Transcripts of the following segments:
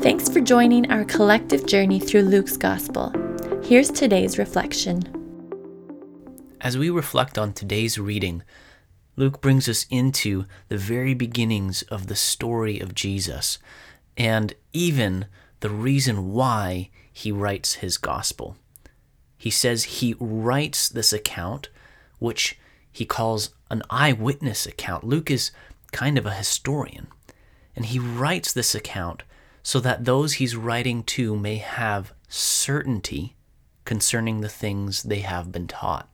Thanks for joining our collective journey through Luke's Gospel. Here's today's reflection. As we reflect on today's reading, Luke brings us into the very beginnings of the story of Jesus and even the reason why he writes his gospel. He says he writes this account, which he calls an eyewitness account. Luke is kind of a historian, and he writes this account so that those he's writing to may have certainty concerning the things they have been taught.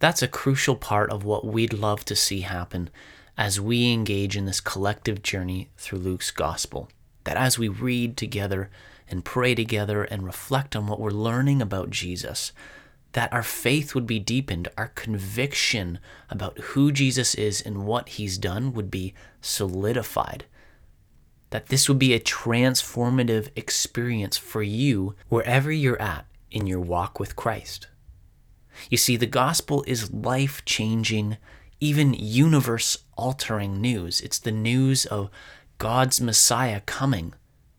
That's a crucial part of what we'd love to see happen as we engage in this collective journey through Luke's gospel. That as we read together and pray together and reflect on what we're learning about Jesus, that our faith would be deepened, our conviction about who Jesus is and what he's done would be solidified, that this would be a transformative experience for you wherever you're at in your walk with Christ. You see, the gospel is life changing, even universe altering news. It's the news of God's Messiah coming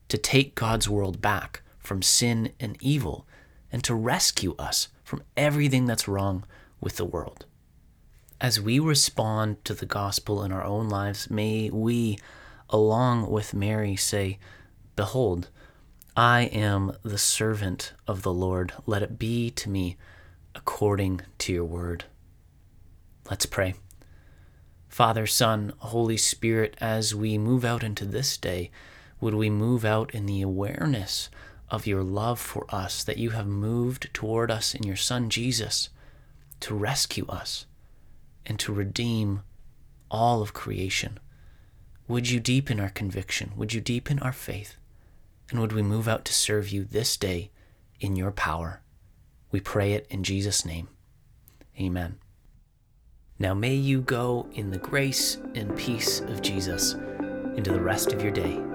to take God's world back from sin and evil and to rescue us from everything that's wrong with the world. As we respond to the gospel in our own lives, may we along with Mary, say, Behold, I am the servant of the Lord. Let it be to me according to your word. Let's pray. Father, Son, Holy Spirit, as we move out into this day, would we move out in the awareness of your love for us, that you have moved toward us in your Son Jesus to rescue us and to redeem all of creation. Would you deepen our conviction? Would you deepen our faith? And would we move out to serve you this day in your power? We pray it in Jesus' name. Amen. Now may you go in the grace and peace of Jesus into the rest of your day.